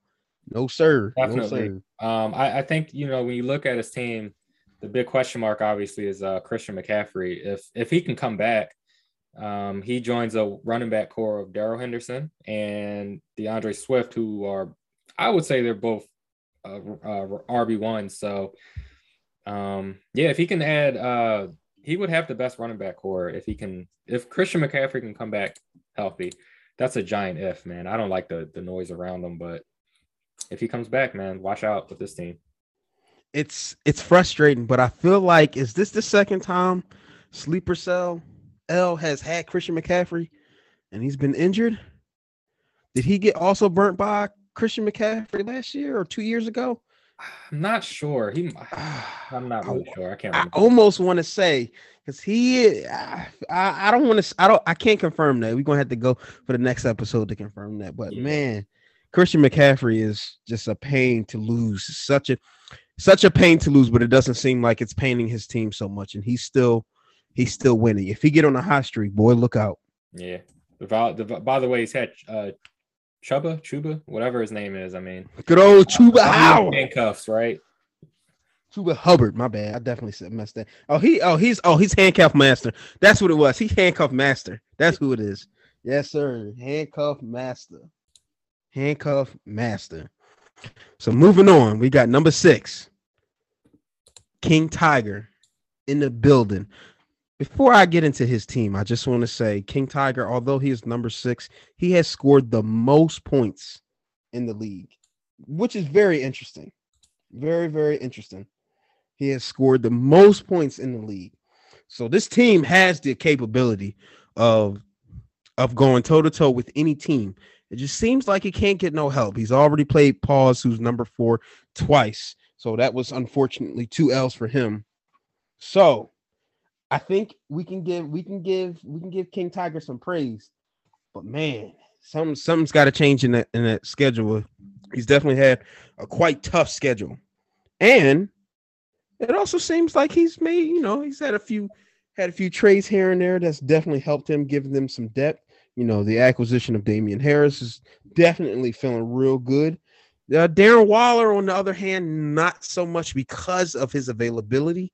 No sir. No Definitely. sir. Um, I, I think you know when you look at his team, the big question mark obviously is uh, Christian McCaffrey. If if he can come back, um, he joins a running back core of Darrell Henderson and D'Andre Swift, who are I would say they're both uh, uh, RB one. So um, yeah, if he can add, uh, he would have the best running back core if he can. If Christian McCaffrey can come back healthy, that's a giant if, man. I don't like the the noise around him, but if he comes back, man, watch out with this team. It's it's frustrating, but I feel like is this the second time sleeper cell L has had Christian McCaffrey and he's been injured? Did he get also burnt by Christian McCaffrey last year or two years ago? I'm not sure. He, I'm not really sure. I can't. Remember. I almost want to say because he, I, I don't want to, I don't, I can't confirm that. We're gonna have to go for the next episode to confirm that. But Yeah. man, Christian McCaffrey is just a pain to lose. Such a, such a pain to lose. But it doesn't seem like it's paining his team so much, and he's still, he's still winning. If he get on a hot streak, boy, look out. Yeah. The, by the way, he's had uh, Chuba, Chuba, whatever his name is. I mean, Good old Chuba Howard. handcuffs, right? Chuba Hubbard, my bad. I definitely said messed that. Oh, he oh he's oh he's handcuff master. That's what it was. He's handcuff master. That's who it is. Yes, sir. Handcuff master. Handcuff master. So moving on, we got number six. King Tiger in the building. Before I get into his team, I just want to say King Tiger, although he is number six, he has scored the most points in the league, which is very interesting. Very, very interesting. He has scored the most points in the league. So this team has the capability of of going toe to toe with any team. It just seems like he can't get no help. He's already played Paws, who's number four, twice. So that was unfortunately two L's for him. So I think we can give we can give we can give King Tiger some praise. But man, some something's got to change in that in that schedule. He's definitely had a quite tough schedule. And it also seems like he's made, you know, he's had a few had a few trades here and there that's definitely helped him, giving them some depth. You know, the acquisition of Damien Harris is definitely feeling real good. Uh, Darren Waller, on the other hand, not so much because of his availability,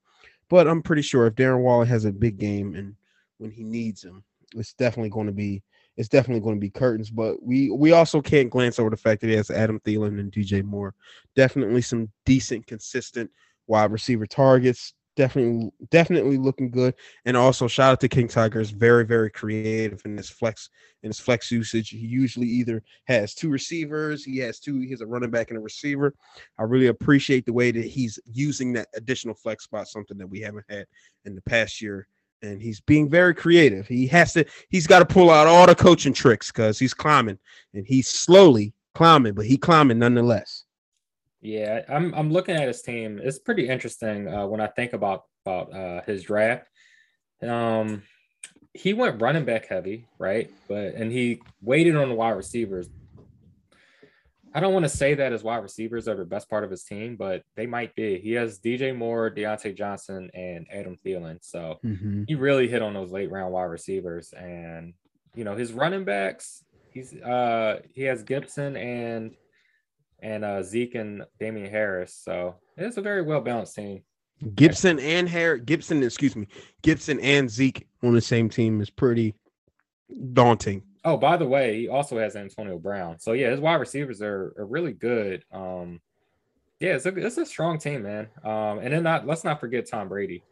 but I'm pretty sure if Darren Waller has a big game and when he needs him, It's definitely going to be it's definitely going to be curtains. But we we also can't glance over the fact that he has Adam Thielen and DJ Moore. Definitely some decent, consistent wide receiver targets. Definitely, definitely looking good. And also shout out to King Tigers, very, very creative in his flex in his flex usage. He usually either has two receivers, he has two, he has a running back and a receiver. I really appreciate the way that he's using that additional flex spot, something that we haven't had in the past year and he's being very creative. He has to, he's got to pull out all the coaching tricks because he's climbing and he's slowly climbing, but he climbing nonetheless. Yeah, I'm I'm looking at his team. It's pretty interesting uh, when I think about about uh, his draft. Um, he went running back heavy, right? But and he waited on the wide receivers. I don't want to say that his wide receivers are the best part of his team, but they might be. He has DJ Moore, Diontae Johnson, and Adam Thielen. So mm-hmm. he really hit on those late round wide receivers. And you know, his running backs, he's uh he has Gibson and and uh Zeke and Damien Harris. So it's a very well balanced team. Gibson and Harris, Gibson, excuse me, Gibson and Zeke on the same team is pretty daunting. Oh, by the way, he also has Antonio Brown. So yeah, his wide receivers are, are really good. Um, yeah, it's a it's a strong team, man. Um, and then not let's not forget Tom Brady.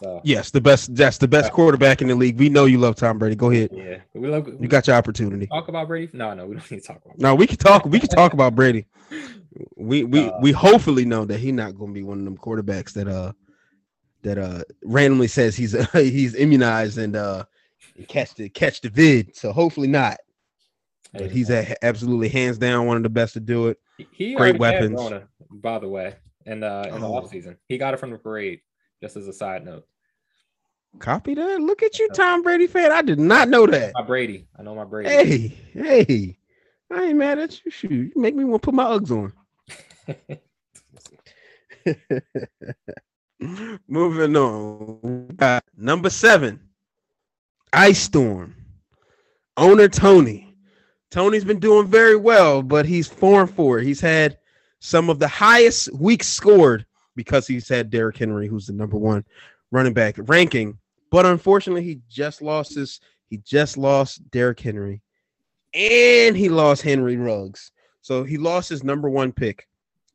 So yes, the best that's the best quarterback in the league. We know you love Tom Brady. Go ahead. Yeah, we love. You got your opportunity. Talk about Brady? No, no, we don't need to talk about. Brady. No, we can talk. We can talk about Brady. We we uh, we hopefully know that he's not going to be one of them quarterbacks that uh that uh randomly says he's uh, he's immunized and uh catch the catch the vid. So hopefully not. But he's a, absolutely hands down one of the best to do it. He great weapons. Rona, by the way, and uh, in the oh. offseason. He got it from the parade, just as a side note. Copy that. Look at you, Tom Brady fan. I did not know that. My Brady. I know my Brady. Hey, hey. I ain't mad at you. Shoot, you make me want to put my Uggs on. Moving on. Number seven. Ice Storm. Owner Tony. Tony's been doing very well, but he's four and four. He's had some of the highest weeks scored because he's had Derrick Henry, who's the number one running back ranking. But unfortunately, he just lost his he just lost Derrick Henry and he lost Henry Ruggs. So he lost his number one pick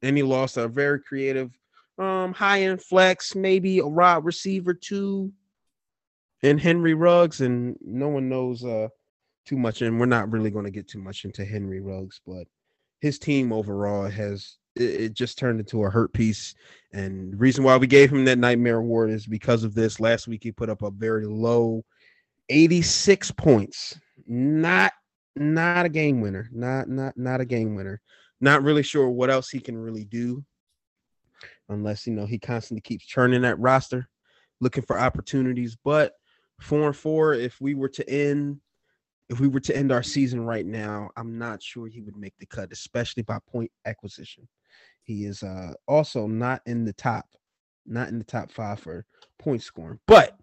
and he lost a very creative um high end flex, maybe a wide receiver too and Henry Ruggs, and no one knows uh too much, and we're not really going to get too much into Henry Ruggs, but his team overall has it, just turned into a hurt piece. And the reason why we gave him that nightmare award is because of this. Last week he put up a very low 86 points. Not not a game winner. Not not not a game winner. Not really sure what else he can really do. Unless you know he constantly keeps churning that roster, looking for opportunities. But four and four, if we were to end if we were to end our season right now, I'm not sure he would make the cut, especially by point acquisition. He is uh also not in the top, not in the top five for point scoring, but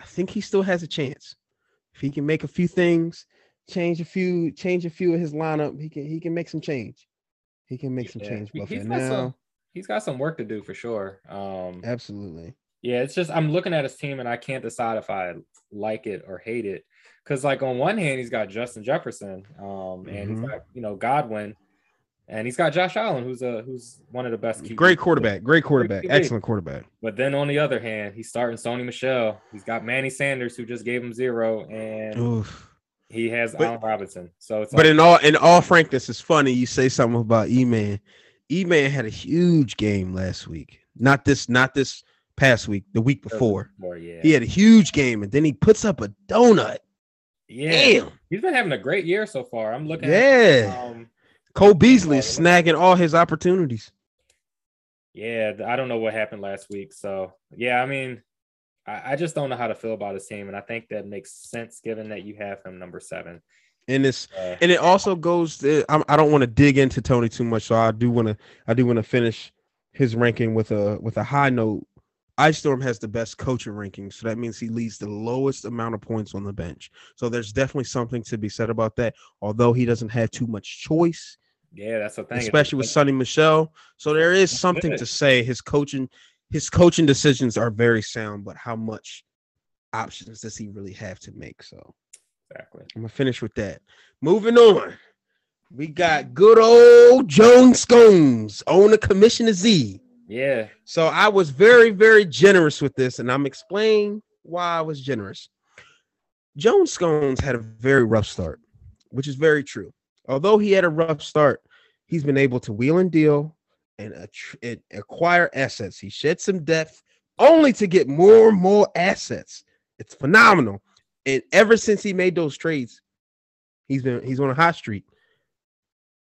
I think he still has a chance. If he can make a few things, change a few, change a few of his lineup, he can he can make some change. He can make some yeah. change. But he's got now, some, he's got some work to do for sure. Um absolutely. Yeah, it's just I'm looking at his team and I can't decide if I like it or hate it. Because like on one hand, he's got Justin Jefferson, um, and mm-hmm. he's got you know Godwin, and he's got Josh Allen, who's a who's one of the best. QBs. Great quarterback, great quarterback, great excellent quarterback. But then on the other hand, he's starting Sony Michel. He's got Manny Sanders, who just gave him zero, and Oof. he has but, Allen Robinson. So it's but like, in all in all frankness, it's funny you say something about E Man. E Man had a huge game last week. Not this, not this past week, the week before. before yeah. He had a huge game and then he puts up a donut. Yeah. Damn. He's been having a great year so far. I'm looking yeah. At, um, Cole Beasley is snagging all his opportunities. Yeah, I don't know what happened last week. So yeah, I mean, I, I just don't know how to feel about his team, and I think that makes sense given that you have him number seven. And it's uh, and it also goes. To, I, I don't want to dig into Tony too much, so I do want to. I do want to finish his ranking with a with a high note Ice Storm has the best coaching rankings, so that means he leads the lowest amount of points on the bench. So there's definitely something to be said about that. Although he doesn't have too much choice. Yeah, that's the thing. Especially with Sony Michel. So there is something to say. His coaching, his coaching decisions are very sound, but how much options does he really have to make? So Exactly. I'm gonna finish with that. Moving on. We got good old Joan Scones on the Commissioner Z. Yeah. So I was very, very generous with this, and I'm explaining why I was generous. Joan Scones had a very rough start, which is very true. Although he had a rough start, he's been able to wheel and deal and and acquire assets. He shed some depth only to get more and more assets. It's phenomenal. And ever since he made those trades, he's been he's on a hot streak.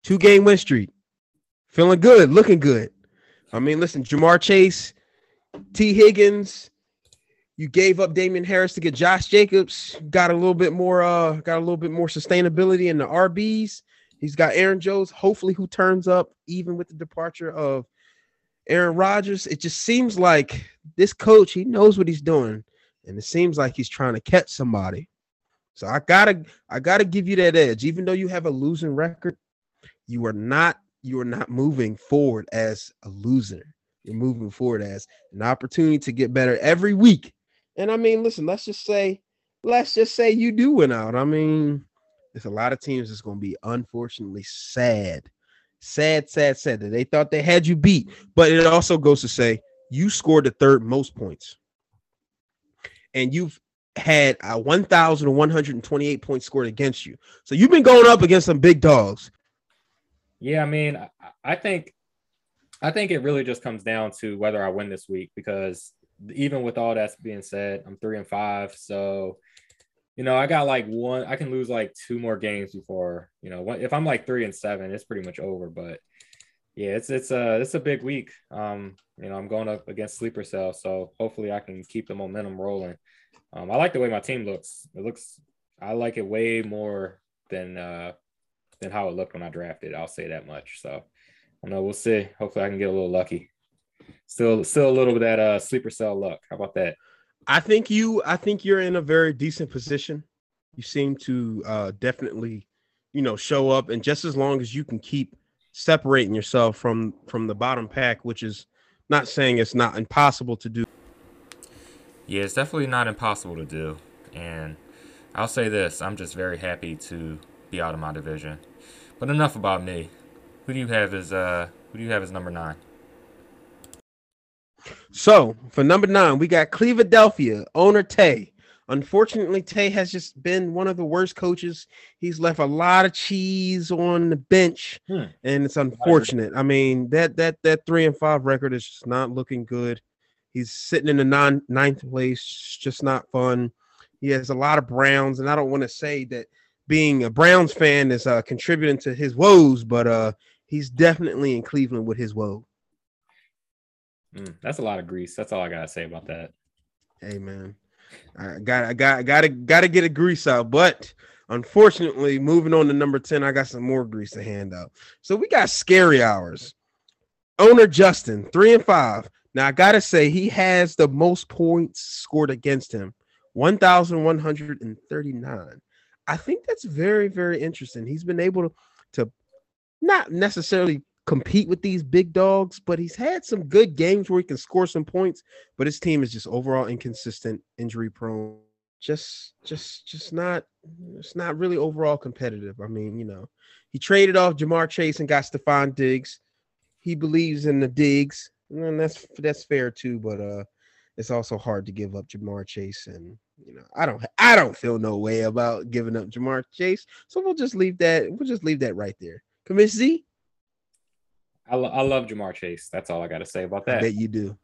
Two game win streak. Feeling good, looking good. I mean, listen, Ja'Marr Chase, Tee Higgins, you gave up Damien Harris to get Josh Jacobs, got a little bit more uh got a little bit more sustainability in the RBs. He's got Aaron Jones, hopefully, who turns up even with the departure of Aaron Rodgers. It just seems like this coach, he knows what he's doing, and it seems like he's trying to catch somebody. So I gotta, I gotta give you that edge. Even though you have a losing record, you are not, you are not moving forward as a loser. You're moving forward as an opportunity to get better every week. And I mean, listen, let's just say, let's just say you do win out. I mean, there's a lot of teams that's going to be unfortunately sad, sad, sad, sad that they thought they had you beat. But it also goes to say you scored the third most points, and you've had a 1,128 points scored against you. So you've been going up against some big dogs. Yeah, I mean, I, I think I think it really just comes down to whether I win this week because even with all that's being said, I'm three and five. So, you know, I got like one, I can lose like two more games before, you know, if I'm like three and seven, it's pretty much over. But yeah, it's it's a it's a big week. Um, you know, I'm going up against sleeper cell, so hopefully I can keep the momentum rolling. Um, I like the way my team looks. It looks I like it way more than uh than how it looked when I drafted. I'll say that much. So I know we'll see. Hopefully I can get a little lucky. Still still a little bit of that uh sleeper cell luck. How about that? I think you I think you're in a very decent position. You seem to uh definitely, you know, show up and just as long as you can keep separating yourself from from the bottom pack, which is not saying it's not impossible to do. Yeah, it's definitely not impossible to do. And I'll say this, I'm just very happy to be out of my division. But enough about me. Who do you have as uh who do you have as number 9? So for number nine, we got Clevelandia owner Tay. Unfortunately, Tay has just been one of the worst coaches. He's left a lot of cheese on the bench, Hmm. and it's unfortunate. I mean that that that three and five record is just not looking good. He's sitting in the non ninth place, just not fun. He has a lot of Browns, and I don't want to say that being a Browns fan is uh, contributing to his woes, but uh, he's definitely in Cleveland with his woe. Mm, that's a lot of grease. That's all I gotta say about that. Hey man, I got I got I gotta gotta get a grease out, but unfortunately, moving on to number 10, I got some more grease to hand out. So we got scary hours. Owner Justin, three and five. Now I gotta say he has the most points scored against him, 1,139. I think that's very, very interesting. He's been able to, to not necessarily compete with these big dogs, but he's had some good games where he can score some points. But his team is just overall inconsistent, injury prone. Just, just, just not. It's not really overall competitive. I mean, you know, he traded off Ja'Marr Chase and got Stefon Diggs. He believes in the Diggs, and that's that's fair too. But uh, it's also hard to give up Ja'Marr Chase, and you know, I don't, I don't feel no way about giving up Ja'Marr Chase. So we'll just leave that. We'll just leave that right there. Commiss Z. I, lo- I love Ja'Marr Chase. That's all I got to say about that. I bet you do.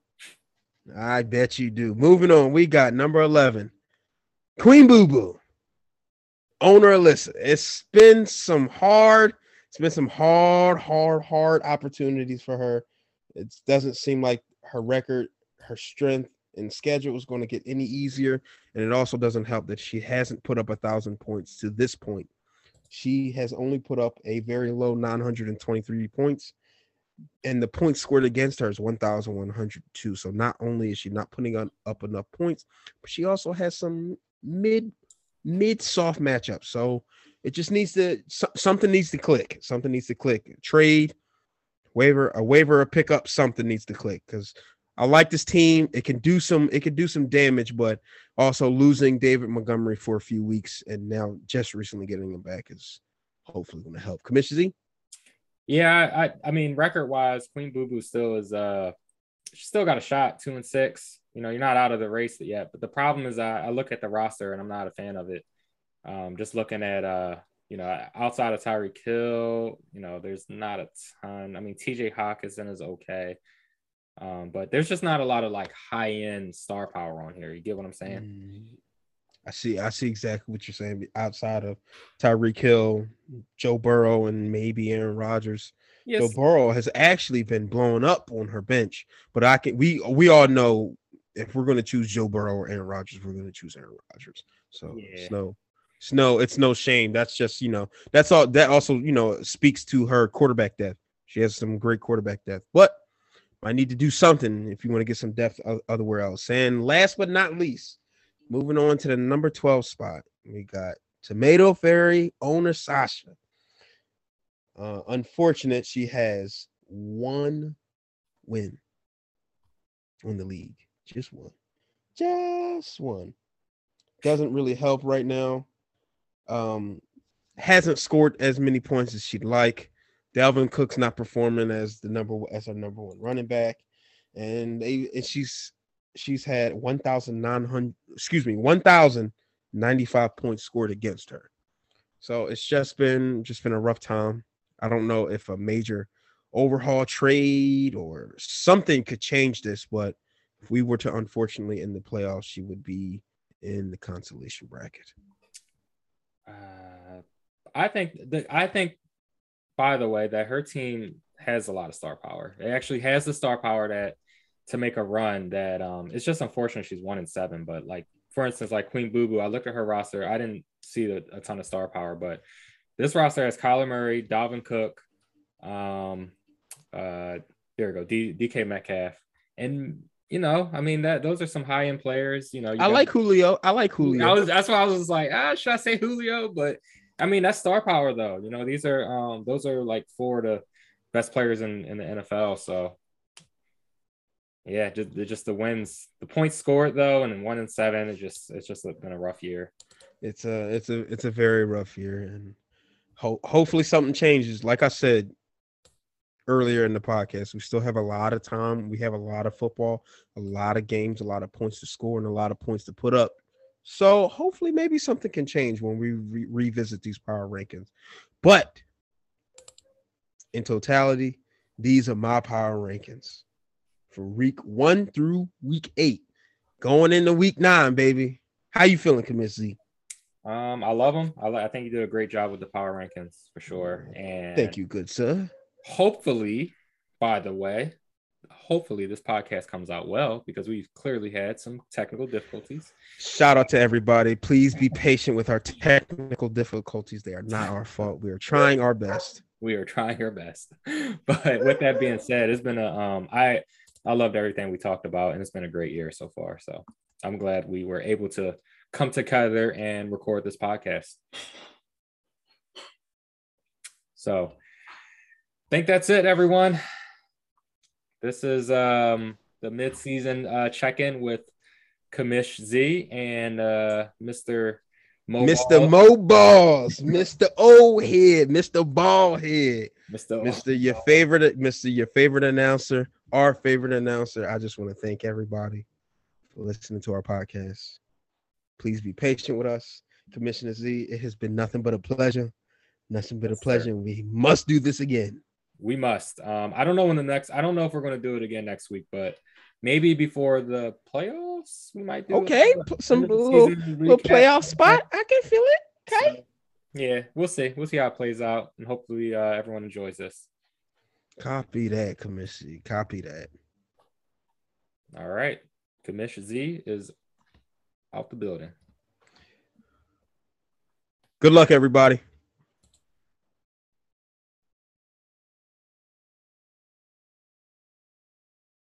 I bet you do. Moving on, we got number 11, Queen Boo Boo, owner Alyssa. It's been some hard, it's been some hard, hard, hard opportunities for her. It doesn't seem like her record, her strength, and schedule is going to get any easier. And it also doesn't help that she hasn't put up a thousand points to this point. She has only put up a very low 923 points and the points scored against her is 1102 so not only is she not putting on up enough points but she also has some mid mid soft matchups so it just needs to so, something needs to click something needs to click trade waiver a waiver a pickup something needs to click because I like this team. It can do some it can do some damage, but also losing David Montgomery for a few weeks and now just recently getting him back is hopefully going to help. Commissioner Z. Yeah, I I mean record wise, Queen Boo Boo still is uh she still got a shot, two and six. You know, you're not out of the race yet. But the problem is I, I look at the roster and I'm not a fan of it. Um, just looking at uh, you know, outside of Tyreek Hill, you know, there's not a ton. I mean, TJ Hockenson is okay. Um, but there's just not a lot of like high end star power on here. You get what I'm saying? I see. I see exactly what you're saying. Outside of Tyreek Hill, Joe Burrow, and maybe Aaron Rodgers. Yes. Joe Burrow has actually been blown up on her bench, but I can. We we all know if we're going to choose Joe Burrow or Aaron Rodgers, we're going to choose Aaron Rodgers. So yeah. it's no, it's no, it's no shame. That's just you know that's all. That also you know speaks to her quarterback depth. She has some great quarterback depth, but I need to do something if you want to get some depth otherwhere else. And last but not least, moving on to the number 12 spot, we got Tomato Fairy owner Sasha. Uh, unfortunate, she has one win on the league. Just one. Just one. Doesn't really help right now. Um, hasn't scored as many points as she'd like. Dalvin Cook's not performing as the number as our number one running back, and they and she's she's had one thousand nine hundred excuse me one thousand ninety five points scored against her. So it's just been just been a rough time. I don't know if a major overhaul trade or something could change this, but if we were to unfortunately in the playoffs, she would be in the consolation bracket. Uh, I think that I think by the way, that her team has a lot of star power. It actually has the star power that to make a run that um it's just unfortunate she's one in seven. But like for instance, like Queen Boo Boo, I looked at her roster. I didn't see the, a ton of star power, but this roster has Kyler Murray, Dalvin Cook, um, uh, there we go, D, DK Metcalf, and you know, I mean that those are some high end players. You know, you I got, like Julio. I like Julio. I was that's why I was like, ah, should I say Julio? But I mean, that's star power though. You know, these are um those are like four of the best players in, in the NFL. So yeah, just just the wins, the points scored though, and then one and seven. It's just it's just been a rough year. It's a it's a it's a very rough year, and ho- hopefully something changes. Like I said earlier in the podcast, we still have a lot of time. We have a lot of football, a lot of games, a lot of points to score, and a lot of points to put up. So hopefully, maybe something can change when we re- revisit these power rankings. But in totality, these are my power rankings for week one through week eight, going into week nine, baby. How you feeling, Commiss Um, I love him. I, I think you did a great job with the power rankings for sure. And thank you, good sir. Hopefully, by the way, hopefully this podcast comes out well because we've clearly had some technical difficulties. Shout out to everybody. Please be patient with our technical difficulties. They are not our fault. We are trying our best. We are trying our best. But with that being said, it's been a um I I loved everything we talked about and it's been a great year so far. So I'm glad we were able to come together and record this podcast. So I think that's it, everyone. This is um, the mid-season uh, check-in with Kamish Z and uh, Mr. Mo Mr. Mo Balls, Mr. Old Head, Mr. Ball Head, Mr. Mr. Your favorite, Mr. Your favorite announcer, our favorite announcer. I just want to thank everybody for listening to our podcast. Please be patient with us, Commissioner Z. It has been nothing but a pleasure, nothing but a pleasure. We must do this again we must. Um, I don't know when the next. I don't know if we're going to do it again next week, but maybe before the playoffs, we might do. Okay, some little, little playoff spot. I can feel it. Okay. So, yeah, we'll see. We'll see how it plays out, and hopefully, uh, everyone enjoys this. Copy that, Commission. Copy that. All right, Commission Z is out the building. Good luck, everybody.